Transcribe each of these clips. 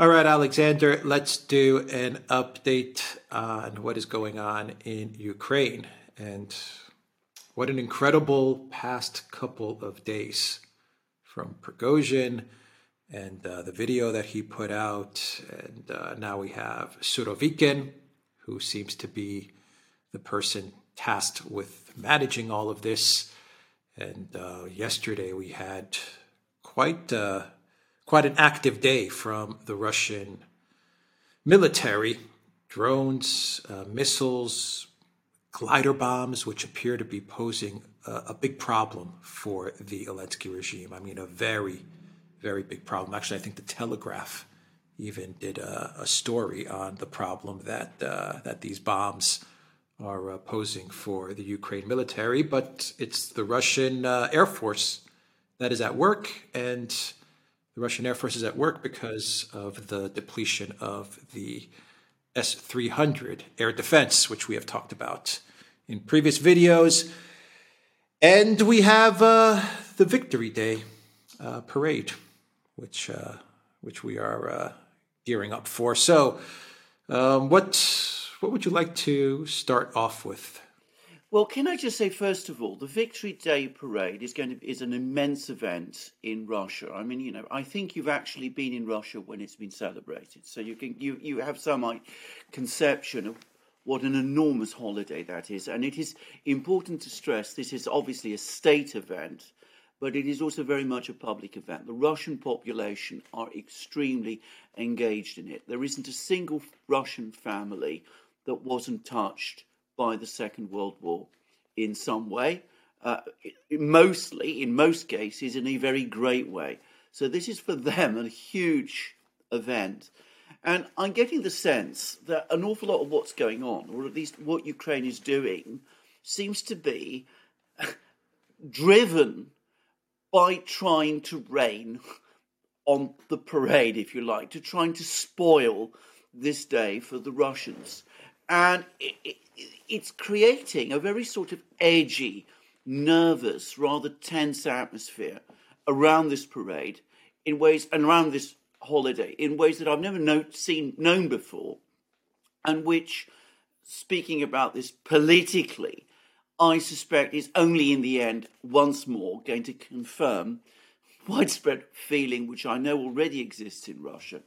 All right, Alexander, let's do an update on what is going on in Ukraine. And what an incredible past couple of days from Prigozhin and uh, the video that he put out. And uh, now we have Surovikin, who seems to be the person tasked with managing all of this. And uh, yesterday we had quite uh, quite an active day from the Russian military drones, uh, missiles, glider bombs, which appear to be posing a, a, big problem for the Zelensky regime. I mean, a very, very big problem. Actually, I think the Telegraph even did a, a story on the problem that uh, that these bombs are uh, posing for the Ukraine military. But it's the Russian uh, Air Force that is at work, and the Russian Air Force is at work because of the depletion of the S 300 air defense, which we have talked about in previous videos. And we have uh, the Victory Day uh, parade, which, uh, which we are uh, gearing up for. So, um, what, what would you like to start off with? Well, can I just say first of all, the Victory Day parade is going to is an immense event in Russia. I mean, you know, I think you've actually been in Russia when it's been celebrated, so you can you you have some like, conception of what an enormous holiday that is. And it is important to stress this is obviously a state event, but it is also very much a public event. The Russian population are extremely engaged in it. There isn't a single Russian family that wasn't touched by the Second World War in some way, uh, mostly, in most cases, in a very great way. So this is for them a huge event. And I'm getting the sense that an awful lot of what's going on, or at least what Ukraine is doing, seems to be driven by trying to rain on the parade, if you like, to trying to spoil this day for the Russians. And it's creating a very sort of edgy, nervous, rather tense atmosphere around this parade in ways, and around this holiday in ways that I've never know, seen known before, and which, speaking about this politically, I suspect is only in the end once more going to confirm widespread feeling, which I know already exists in Russia,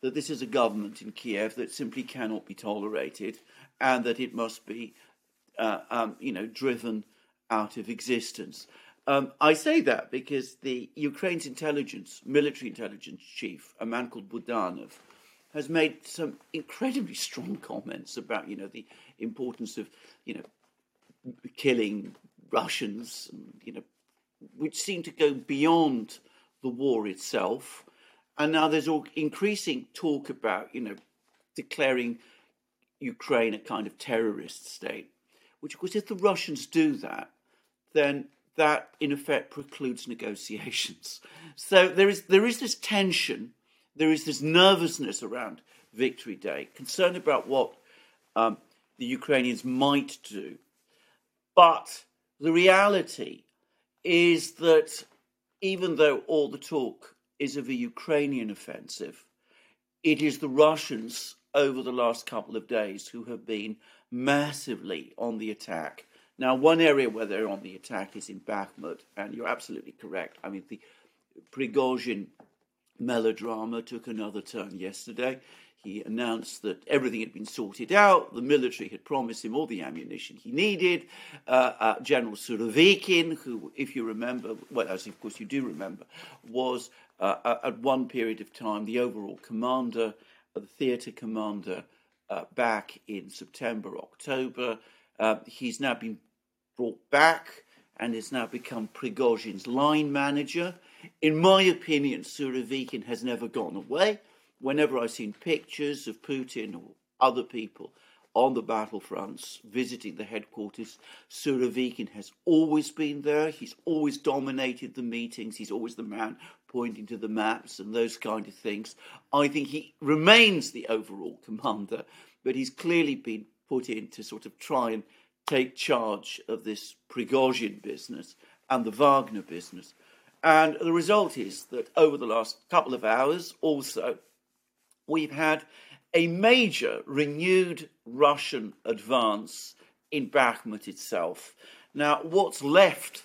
that this is a government in Kiev that simply cannot be tolerated, and that it must be, uh, um, you know, driven out of existence. Um, I say that because the Ukraine's intelligence, military intelligence chief, a man called Budanov, has made some incredibly strong comments about, you know, the importance of, you know, killing Russians, and, you know, which seem to go beyond the war itself. And now there's all increasing talk about, you know, declaring Ukraine a kind of terrorist state. Which, of course, if the Russians do that, then that in effect precludes negotiations. So there is there is this tension, there is this nervousness around Victory Day, concern about what um, the Ukrainians might do. But the reality is that even though all the talk is of a Ukrainian offensive, it is the Russians over the last couple of days who have been massively on the attack now, one area where they're on the attack is in Bakhmut, and you're absolutely correct. I mean, the Prigozhin melodrama took another turn yesterday. He announced that everything had been sorted out. The military had promised him all the ammunition he needed. Uh, uh, General Surovikin, who, if you remember, well, as of course you do remember, was uh, at one period of time the overall commander, the theatre commander, uh, back in September, October. Uh, he's now been brought back and has now become Prigozhin's line manager. In my opinion, Surovikin has never gone away. Whenever I've seen pictures of Putin or other people on the battlefronts visiting the headquarters, Surovikin has always been there. He's always dominated the meetings. He's always the man pointing to the maps and those kind of things. I think he remains the overall commander, but he's clearly been put in to sort of try and take charge of this Prigozhin business and the Wagner business. And the result is that over the last couple of hours, also, we've had a major renewed Russian advance in Bakhmut itself. Now, what's left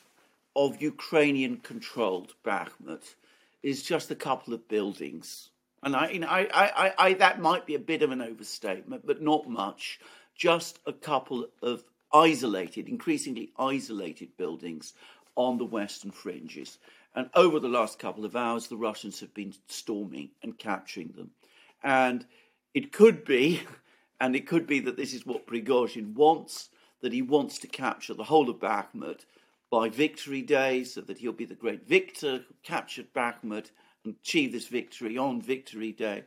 of Ukrainian controlled Bakhmut is just a couple of buildings. And I, you know, I, I, I, that might be a bit of an overstatement, but not much. Just a couple of isolated, increasingly isolated buildings on the western fringes. And over the last couple of hours, the Russians have been storming and capturing them. And it could be, and it could be that this is what Prigozhin wants, that he wants to capture the whole of Bakhmut by Victory Day, so that he'll be the great victor who captured Bakhmut and achieved this victory on Victory Day.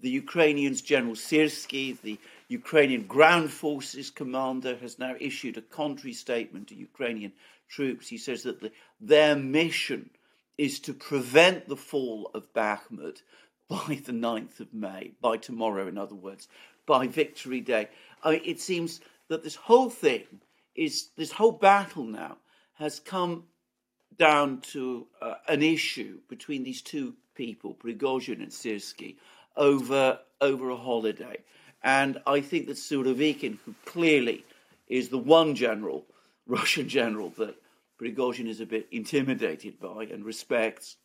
The Ukrainians, General Syrsky, the Ukrainian Ground Forces commander, has now issued a contrary statement to Ukrainian troops. He says that the, their mission is to prevent the fall of Bakhmut by the 9th of May, by tomorrow, in other words, by Victory Day. I mean, it seems that this whole thing is, this whole battle now has come down to uh, an issue between these two people, Prigozhin and Syrsky, over, over a holiday. And I think that Surovikin, who clearly is the one general, Russian general, that Prigozhin is a bit intimidated by and respects,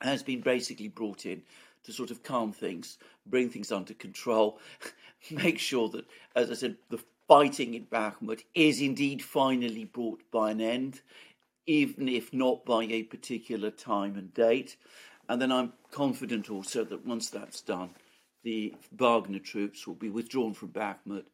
has been basically brought in to sort of calm things, bring things under control, make sure that, as I said, the fighting in Bakhmut is indeed finally brought by an end, even if not by a particular time and date. And then I'm confident also that once that's done, the Wagner troops will be withdrawn from Bakhmut.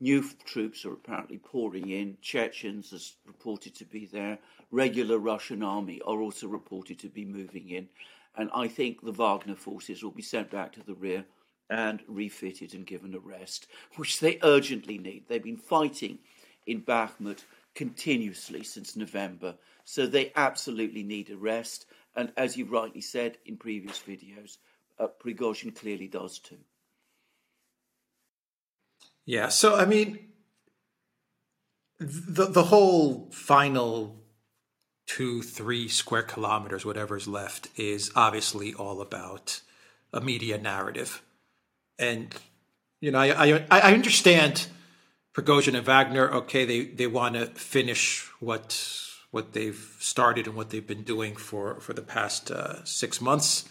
New troops are apparently pouring in. Chechens are reported to be there. Regular Russian army are also reported to be moving in. And I think the Wagner forces will be sent back to the rear and refitted and given a rest, which they urgently need. They've been fighting in Bakhmut continuously since November, so they absolutely need a rest. And as you've rightly said in previous videos, uh, Prigozhin clearly does too. Yeah, so I mean, the the whole final two, three square kilometers, whatever's left, is obviously all about a media narrative. And, you know, I, I, I understand Prigozhin and Wagner, okay, they, they want to finish what what they've started and what they've been doing for, for the past uh, six months.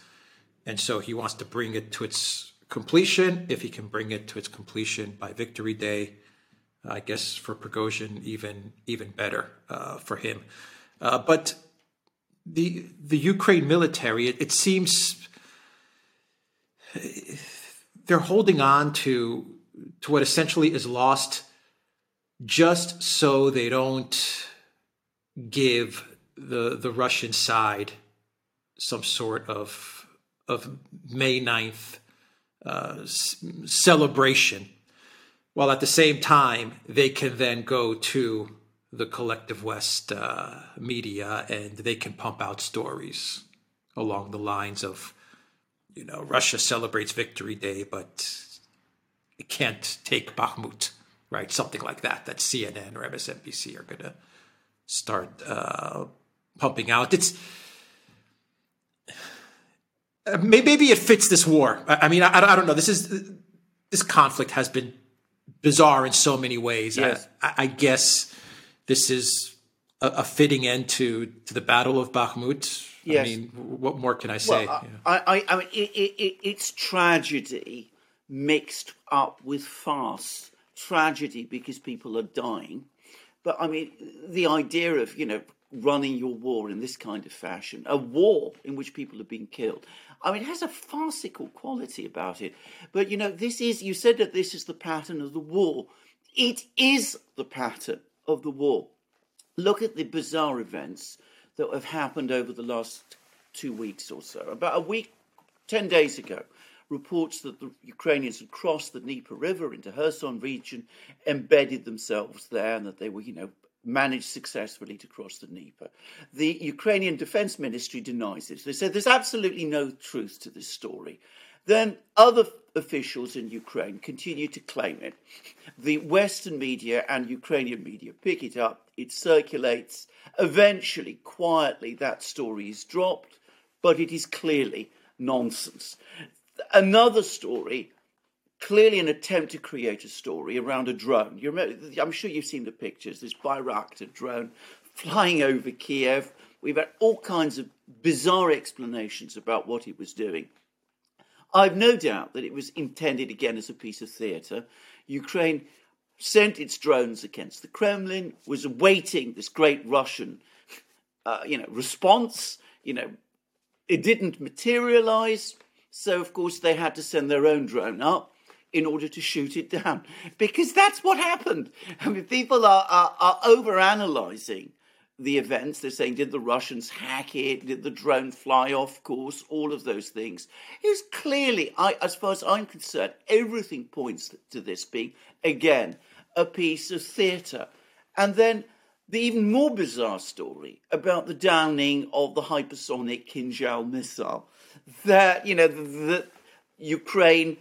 And so he wants to bring it to its completion. If he can bring it to its completion by Victory Day, I guess for Prigozhin, even even better uh, for him. Uh, but the the Ukraine military, it, it, seems they're holding on to to what essentially is lost, just so they don't give the the Russian side some sort of of May 9th uh, celebration, while at the same time they can then go to the collective West uh, media, and they can pump out stories along the lines of, you know, Russia celebrates Victory Day, but it can't take Bakhmut, right? Something like that. That CNN or MSNBC are going to start uh, pumping out. It's Uh, maybe it fits this war. I mean, I, I don't know. This is this conflict has been bizarre in so many ways. Yes. I, I guess this is a, a, fitting end to to the Battle of Bakhmut. Yes. I mean, what more can I say? Well, I, I, I, mean, it, it, it's tragedy mixed up with farce. Tragedy because people are dying, but I mean, the idea of you know running your war in this kind of fashion, a war in which people have been killed. I mean, it has a farcical quality about it. But you know, this is, you said that this is the pattern of the war. It is the pattern of the war. Look at the bizarre events that have happened over the last two weeks or so. About a week, 10 days ago, reports that the Ukrainians had crossed the Dnieper River into Kherson region, embedded themselves there, and that they were, you know, managed successfully to cross the Dnieper. The Ukrainian Defense Ministry denies this. They said there's absolutely no truth to this story. Then other officials in Ukraine continue to claim it. The Western media and Ukrainian media pick it up, it circulates. Eventually, quietly, that story is dropped, but it is clearly nonsense. another story, clearly an attempt to create a story around a drone. Remember, I'm sure you've seen the pictures. This Bayraktar drone flying over Kiev. We've had all kinds of bizarre explanations about what it was doing. I've no doubt that it was intended again as a piece of theatre. Ukraine sent its drones against the Kremlin, was awaiting this great Russian, uh, you know, response. You know, it didn't materialize, so of course they had to send their own drone up in order to shoot it down because that's what happened. I mean, people are are, are over analyzing the events. They're saying, did the Russians hack it? Did the drone fly off course? All of those things. It's clearly, I, as far as I'm concerned, everything points to this being, again, a piece of theatre. And then the even more bizarre story about the downing of the hypersonic Kinjal missile. That, you know, that Ukraine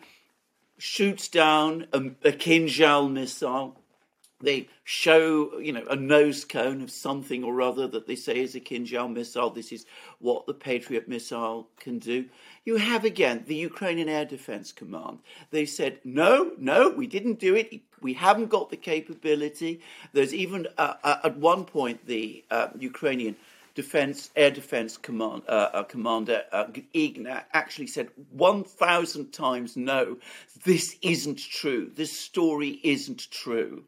shoots down a, a Kinzhal missile they show, you know, a nose cone of something or other that they say is a Kinjal missile. This is what the Patriot missile can do. You have again the Ukrainian Air Defense Command. They said, no, no, we didn't do it. We haven't got the capability. There's even uh, uh, at one point the uh, Ukrainian Defense Air Defense Command uh, uh, Commander uh, Ignat actually said 1,000 times, no, this isn't true. This story isn't true.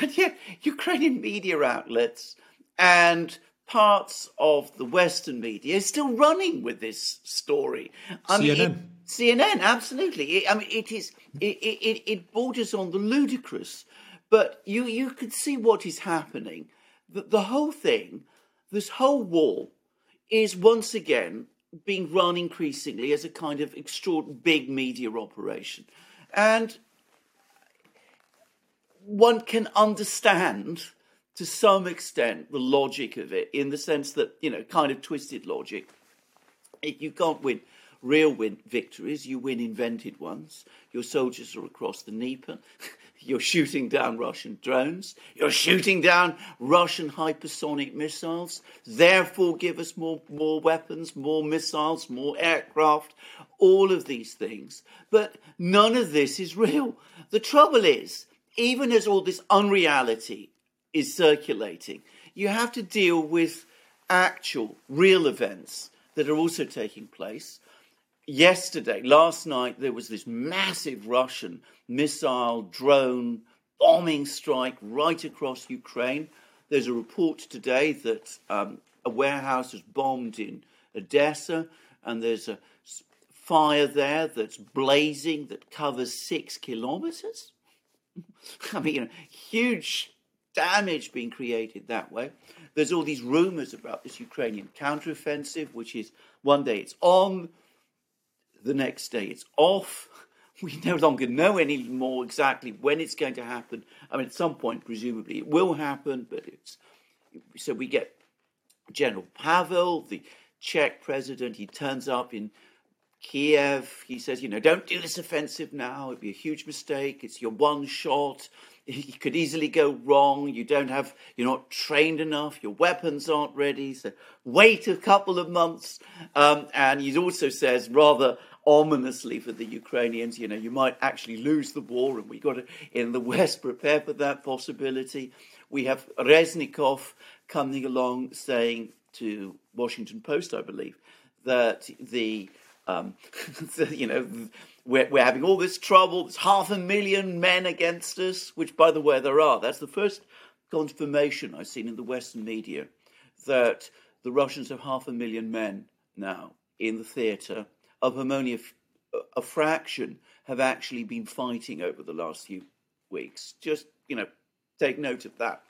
And yet, Ukrainian media outlets and parts of the Western media is still running with this story. I CNN. Mean, it, CNN, absolutely. It, I mean, it is. It, it, it borders on the ludicrous, but you you could see what is happening. The, the whole thing, this whole war, is once again being run increasingly as a kind of extraordinary big media operation, and one can understand to some extent the logic of it in the sense that, you know, kind of twisted logic. If you can't win real win victories, you win invented ones. Your soldiers are across the Dnieper. You're shooting down Russian drones. You're shooting down Russian hypersonic missiles. Therefore, give us more, more weapons, more missiles, more aircraft, all of these things. But none of this is real. The trouble is, even as all this unreality is circulating, you have to deal with actual, real events that are also taking place. Yesterday, last night, there was this massive Russian missile, drone, bombing strike right across Ukraine. There's a report today that um, a warehouse was bombed in Odessa, and there's a fire there that's blazing that covers six kilometers. I mean, you know, huge damage being created that way. There's all these rumors about this Ukrainian counteroffensive, which is one day it's on, the next day it's off. We no longer know any more exactly when it's going to happen. I mean, at some point, presumably, it will happen, but it's so we get General Pavel, the Czech president. He turns up in Kiev, he says, you know, don't do this offensive now. It'd be a huge mistake. It's your one shot. It could easily go wrong. You don't have, you're not trained enough. Your weapons aren't ready. So wait a couple of months. Um, and he also says, rather ominously for the Ukrainians, you know, you might actually lose the war. And we got to, in the West, prepare for that possibility. We have Reznikov coming along saying to Washington Post, I believe, that the um, you know, we're, we're having all this trouble. There's half a million men against us, which, by the way, there are. That's the first confirmation I've seen in the Western media that the Russians have half a million men now in the theatre, of only a, fraction have actually been fighting over the last few weeks. Just, you know, take note of that.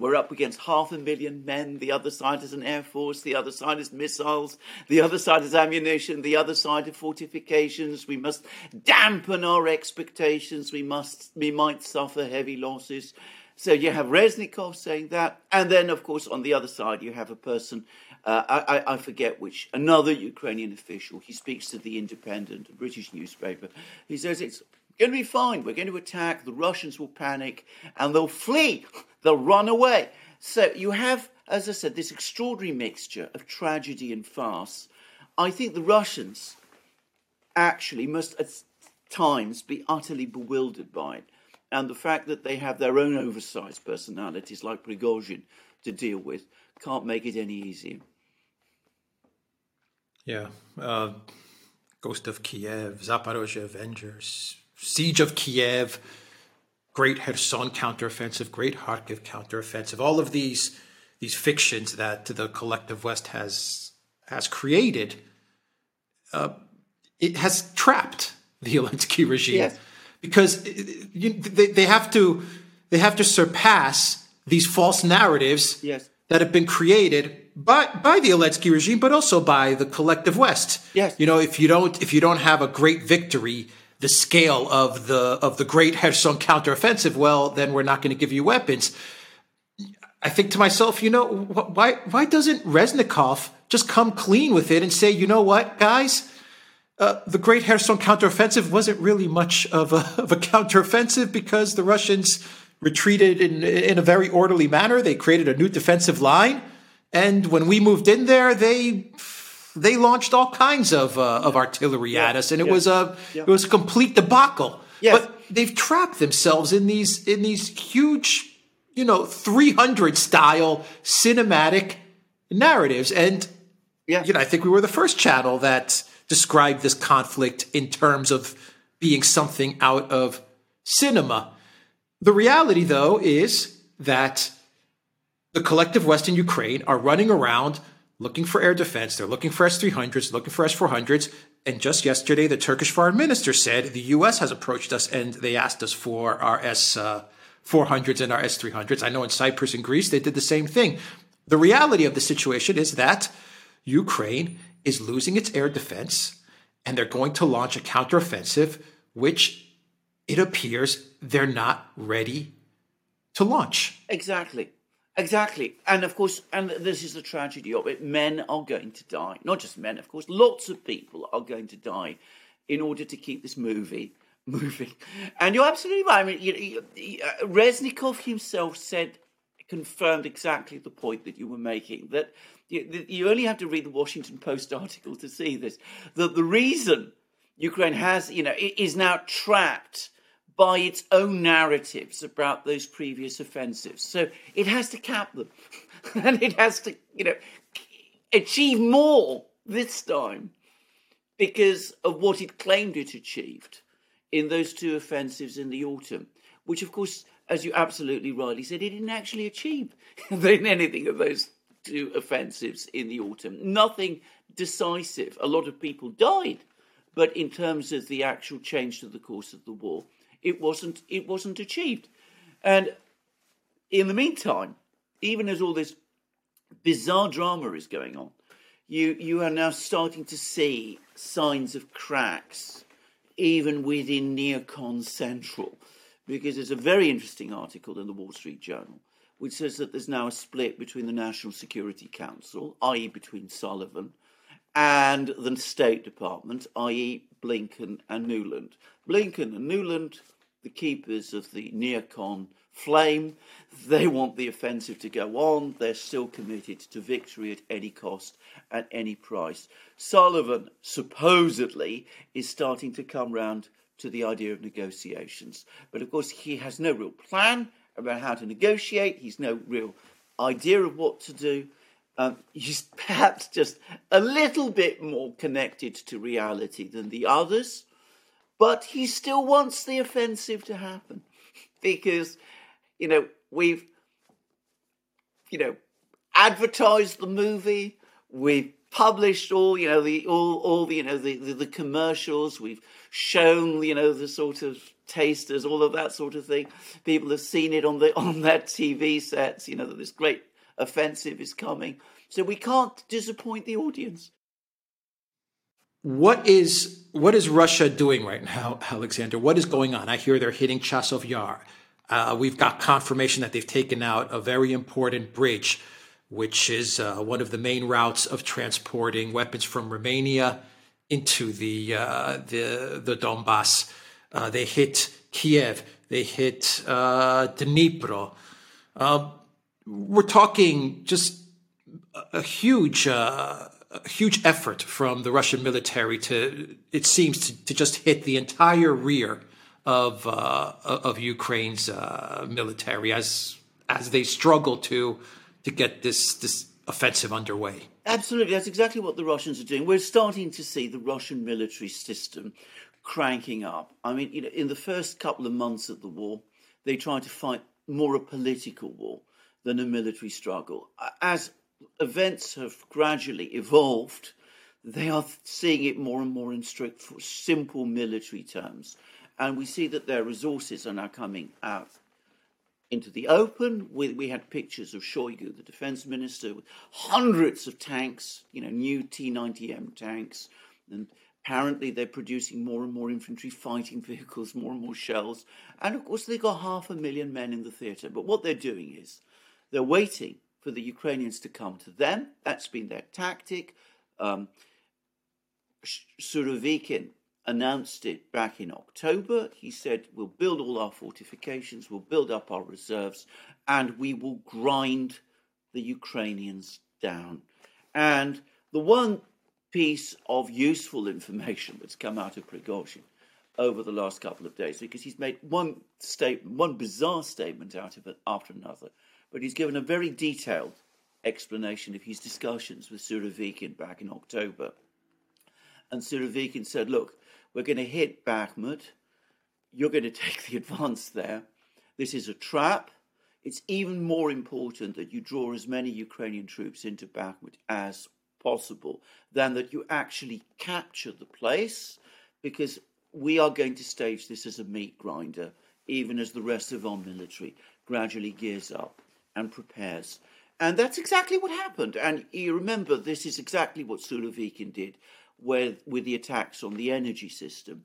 We're up against half a million men. The other side is an air force. The other side is missiles. The other side is ammunition. The other side is fortifications. We must dampen our expectations. We must, we might suffer heavy losses. So you have Reznikov saying that, and then of course on the other side you have a person, uh, I, I, forget which, another Ukrainian official. He speaks to the Independent, a British newspaper. He says it's going to be fine. We're going to attack. The Russians will panic and they'll flee. They'll run away. So you have, as I said, this extraordinary mixture of tragedy and farce. I think the Russians actually must at times be utterly bewildered by it. And the fact that they have their own oversized personalities like Prigozhin to deal with can't make it any easier. Yeah. Uh, Ghost of Kiev, Zaporozhye Avengers, Siege of Kiev, Great Kherson counteroffensive, Great Kharkiv counteroffensive, all of these these fictions that the collective West has has created, uh, it has trapped the Zelensky regime yes. because you, they, they have to they have to surpass these false narratives yes. that have been created by by the Zelensky regime, but also by the collective West. Yes. You know, if you don't if you don't have a great victory, the scale of the of the great Kherson counteroffensive, well, then we're not going to give you weapons. I think to myself, you know, why why doesn't Reznikov just come clean with it and say, you know what, guys, uh, the Great Kherson counteroffensive wasn't really much of a, of a counteroffensive because the Russians retreated in in a very orderly manner. They created a new defensive line, and when we moved in there, they they launched all kinds of uh, of artillery yeah. at us, and it yeah. was a yeah. it was a complete debacle. Yes. But they've trapped themselves in these in these huge you know, 300 style cinematic narratives. And, yeah. you know, I think we were the first channel that described this conflict in terms of being something out of cinema. The reality, though, is that the collective west Western Ukraine are running around looking for air defense. They're looking for S 300s, looking for S 400s. And just yesterday, the Turkish foreign minister said the U.S. has approached us and they asked us for our S. Uh, 400s and our S300s. I know in Cyprus and Greece, they did the same thing. The reality of the situation is that Ukraine is losing its air defense and they're going to launch a counteroffensive, which it appears they're not ready to launch. Exactly. Exactly. And of course, and this is the tragedy of it men are going to die. Not just men, of course, lots of people are going to die in order to keep this movie moving. And you're absolutely right. I mean, you, you, uh, Reznikov himself said, confirmed exactly the point that you were making that you, you only have to read the Washington Post article to see this. That the reason Ukraine has, you know, is now trapped by its own narratives about those previous offensives. So it has to cap them, and it has to, you know, achieve more this time because of what it claimed it achieved in those two offensives in the autumn, which, of course, as you absolutely rightly said, it didn't actually achieve in anything of those two offensives in the autumn. Nothing decisive. A lot of people died, but in terms of the actual change to the course of the war, it wasn't. It wasn't achieved. And in the meantime, even as all this bizarre drama is going on, you you are now starting to see signs of cracks even within Neocon Central, because there's a very interesting article in the Wall Street Journal which says that there's now a split between the National Security Council, i.e., between Sullivan, and the State Department, i.e., Blinken and Nuland. Blinken and Nuland, the keepers of the neocon flame, they want the offensive to go on. They're still committed to victory at any cost, at any price. Sullivan supposedly is starting to come round to the idea of negotiations. But of course, he has no real plan about how to negotiate, he's no real idea of what to do. Um, he's perhaps just a little bit more connected to reality than the others, but he still wants the offensive to happen. Because, you know, we've, you know, advertised the movie, we've published all you know the all all the you know the, the, the commercials we've shown you know the sort of tasters all of that sort of thing. People have seen it on the on their tv sets you know this great offensive is coming so we can't disappoint the audience what is what is russia doing right now alexander what is going on i hear they're hitting chasiv yar uh, we've got confirmation that they've taken out a very important bridge which is uh, one of the main routes of transporting weapons from Romania into the uh, the the Donbass. Uh, they hit Kiev. They hit uh, Dnipro. Uh, we're talking just a huge uh, a huge effort from the Russian military to, it seems, to, to just hit the entire rear of uh, of Ukraine's uh, military as as they struggle to to get this this offensive underway. Absolutely, that's exactly what the Russians are doing. We're starting to see the Russian military system cranking up. I mean, you know, in the first couple of months of the war, they tried to fight more a political war than a military struggle. As events have gradually evolved, they are seeing it more and more in strict, simple military terms. And we see that their resources are now coming out into the open. We, we had pictures of Shoigu, the defense minister, with hundreds of tanks, you know, new T 90M tanks. And apparently they're producing more and more infantry fighting vehicles, more and more shells. And of course, they've got half a million men in the theatre. But what they're doing is they're waiting for the Ukrainians to come to them. That's been their tactic. Um, Surovikin announced it back in October. He said, We'll build all our fortifications, we'll build up our reserves, and we will grind the Ukrainians down. And the one piece of useful information that's come out of Prigozhin over the last couple of days, because he's made one statement, one bizarre statement out of it after another, but he's given a very detailed explanation of his discussions with Surovikin back in October. And Surovikin said, Look, we're going to hit Bakhmut. You're going to take the advance there. This is a trap. It's even more important that you draw as many Ukrainian troops into Bakhmut as possible than that you actually capture the place because we are going to stage this as a meat grinder, even as the rest of our military gradually gears up and prepares. And that's exactly what happened. And you remember, this is exactly what Surovikin did with, with the attacks on the energy system.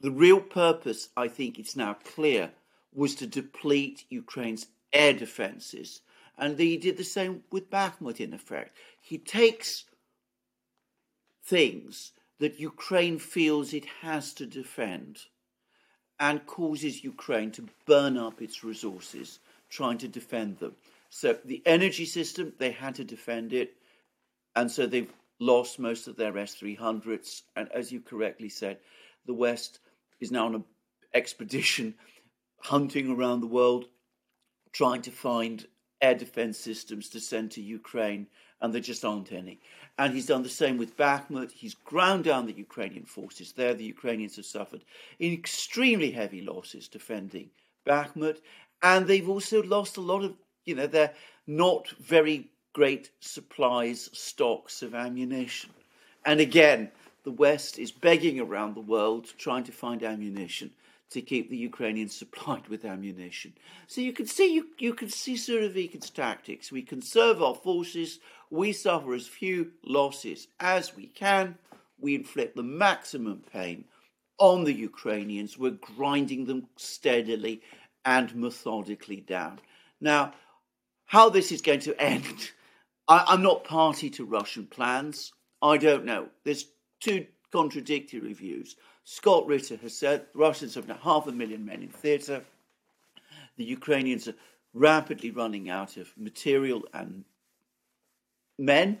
The real purpose, I think it's now clear, was to deplete Ukraine's air defenses. And he did the same with Bakhmut, in effect. He takes things that Ukraine feels it has to defend and causes Ukraine to burn up its resources trying to defend them. So the energy system, they had to defend it. And so they've lost most of their S 300s. And as you correctly said, the West is now on an expedition hunting around the world, trying to find air defense systems to send to Ukraine, and there just aren't any. And he's done the same with Bakhmut. He's ground down the Ukrainian forces there. The Ukrainians have suffered extremely heavy losses defending Bakhmut, and they've also lost a lot of, you know, their not very great supplies, stocks of ammunition. And again, the West is begging around the world trying to find ammunition to keep the Ukrainians supplied with ammunition. So you can see you, you can see Surovikin's tactics. We conserve our forces, we suffer as few losses as we can, we inflict the maximum pain on the Ukrainians, we're grinding them steadily and methodically down. Now, how this is going to end I, am not party to Russian plans. I don't know. There's two contradictory views. Scott Ritter has said Russians have now half a million men in theatre. The Ukrainians are rapidly running out of material and men.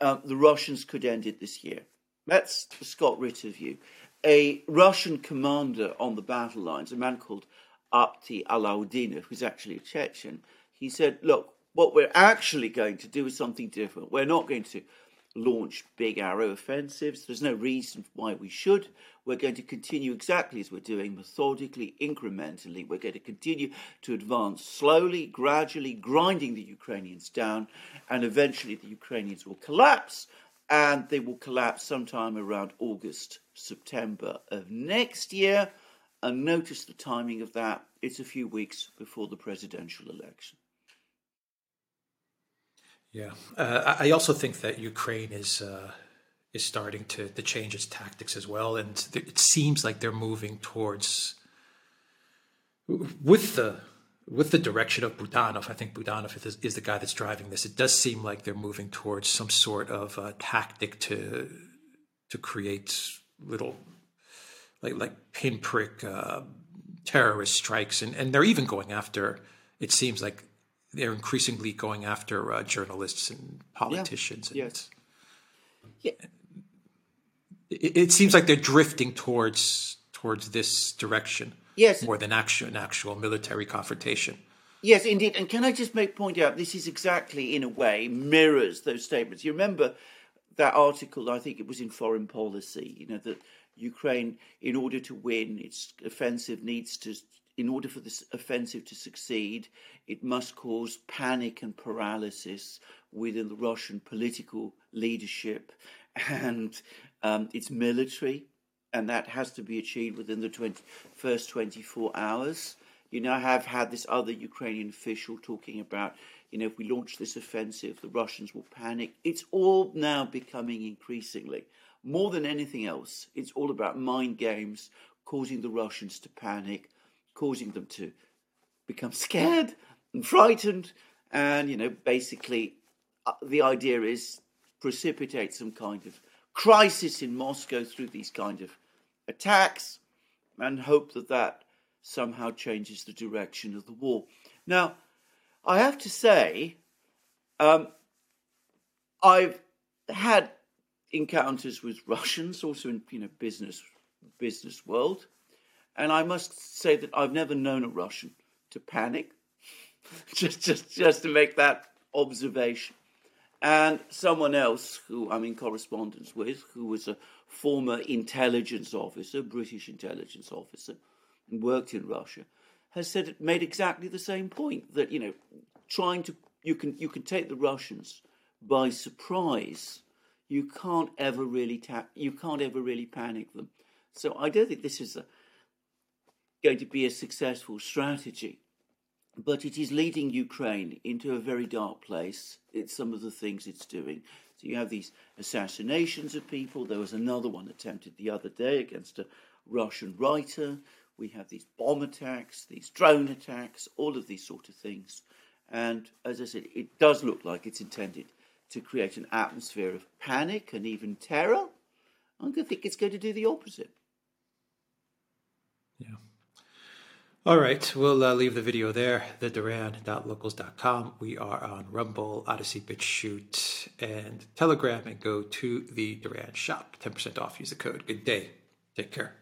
Uh, the Russians could end it this year. That's the Scott Ritter view. A Russian commander on the battle lines, a man called Apti Alaudinov, who's actually a Chechen, he said, Look, what we're actually going to do is something different. We're not going to launch big arrow offensives. There's no reason why we should. We're going to continue exactly as we're doing, methodically, incrementally. We're going to continue to advance slowly, gradually, grinding the Ukrainians down, and eventually the Ukrainians will collapse, and they will collapse sometime around August, September of next year. And notice the timing of that. It's a few weeks before the presidential election. Yeah, uh, I also think that Ukraine is uh, is starting to to change its tactics as well, and it seems like they're moving towards with the with the direction of Budanov. I think Budanov is, is the guy that's driving this. It does seem like they're moving towards some sort of uh, tactic to to create little like like pinprick uh, terrorist strikes, and and they're even going after. It seems like they're increasingly going after uh, journalists and politicians. Yeah. And yes. Yeah. It, it, seems like they're drifting towards towards this direction. Yes. More than actual, an actual military confrontation. Yes, indeed. And can I just make point out this is exactly, in a way, mirrors those statements. You remember that article? I think it was in Foreign Policy. You know that Ukraine, in order to win, its offensive needs to, in order for this offensive to succeed, it must cause panic and paralysis within the Russian political leadership and um, its military, and that has to be achieved within the 20, first 24 hours. You now have had this other Ukrainian official talking about, you know, if we launch this offensive, the Russians will panic. It's all now becoming increasingly, more than anything else, it's all about mind games, causing the Russians to panic, causing them to become scared and frightened. And, you know, basically, uh, the idea is precipitate some kind of crisis in Moscow through these kind of attacks and hope that that somehow changes the direction of the war. Now, I have to say, um, I've had encounters with Russians, also in you know business business world, and I must say that I've never known a Russian to panic. just just just to make that observation. And someone else who I'm in correspondence with, who was a former intelligence officer, British intelligence officer, and worked in Russia, has said it made exactly the same point that you know, trying to you can you can take the Russians by surprise. You can't ever really ta- you can't ever really panic them. So I don't think this is a, going to be a successful strategy, but it is leading Ukraine into a very dark place. It's some of the things it's doing. So you have these assassinations of people. There was another one attempted the other day against a Russian writer we have these bomb attacks, these drone attacks, all of these sort of things. And as I said, it does look like it's intended to create an atmosphere of panic and even terror. I'm going to think it's going to do the opposite. Yeah. All right, we'll uh, leave the video there. The Duran.locals.com. We are on Rumble, Odysee, BitChute, and Telegram, and go to the Duran shop. 10% off. Use the code. Good day. Take care.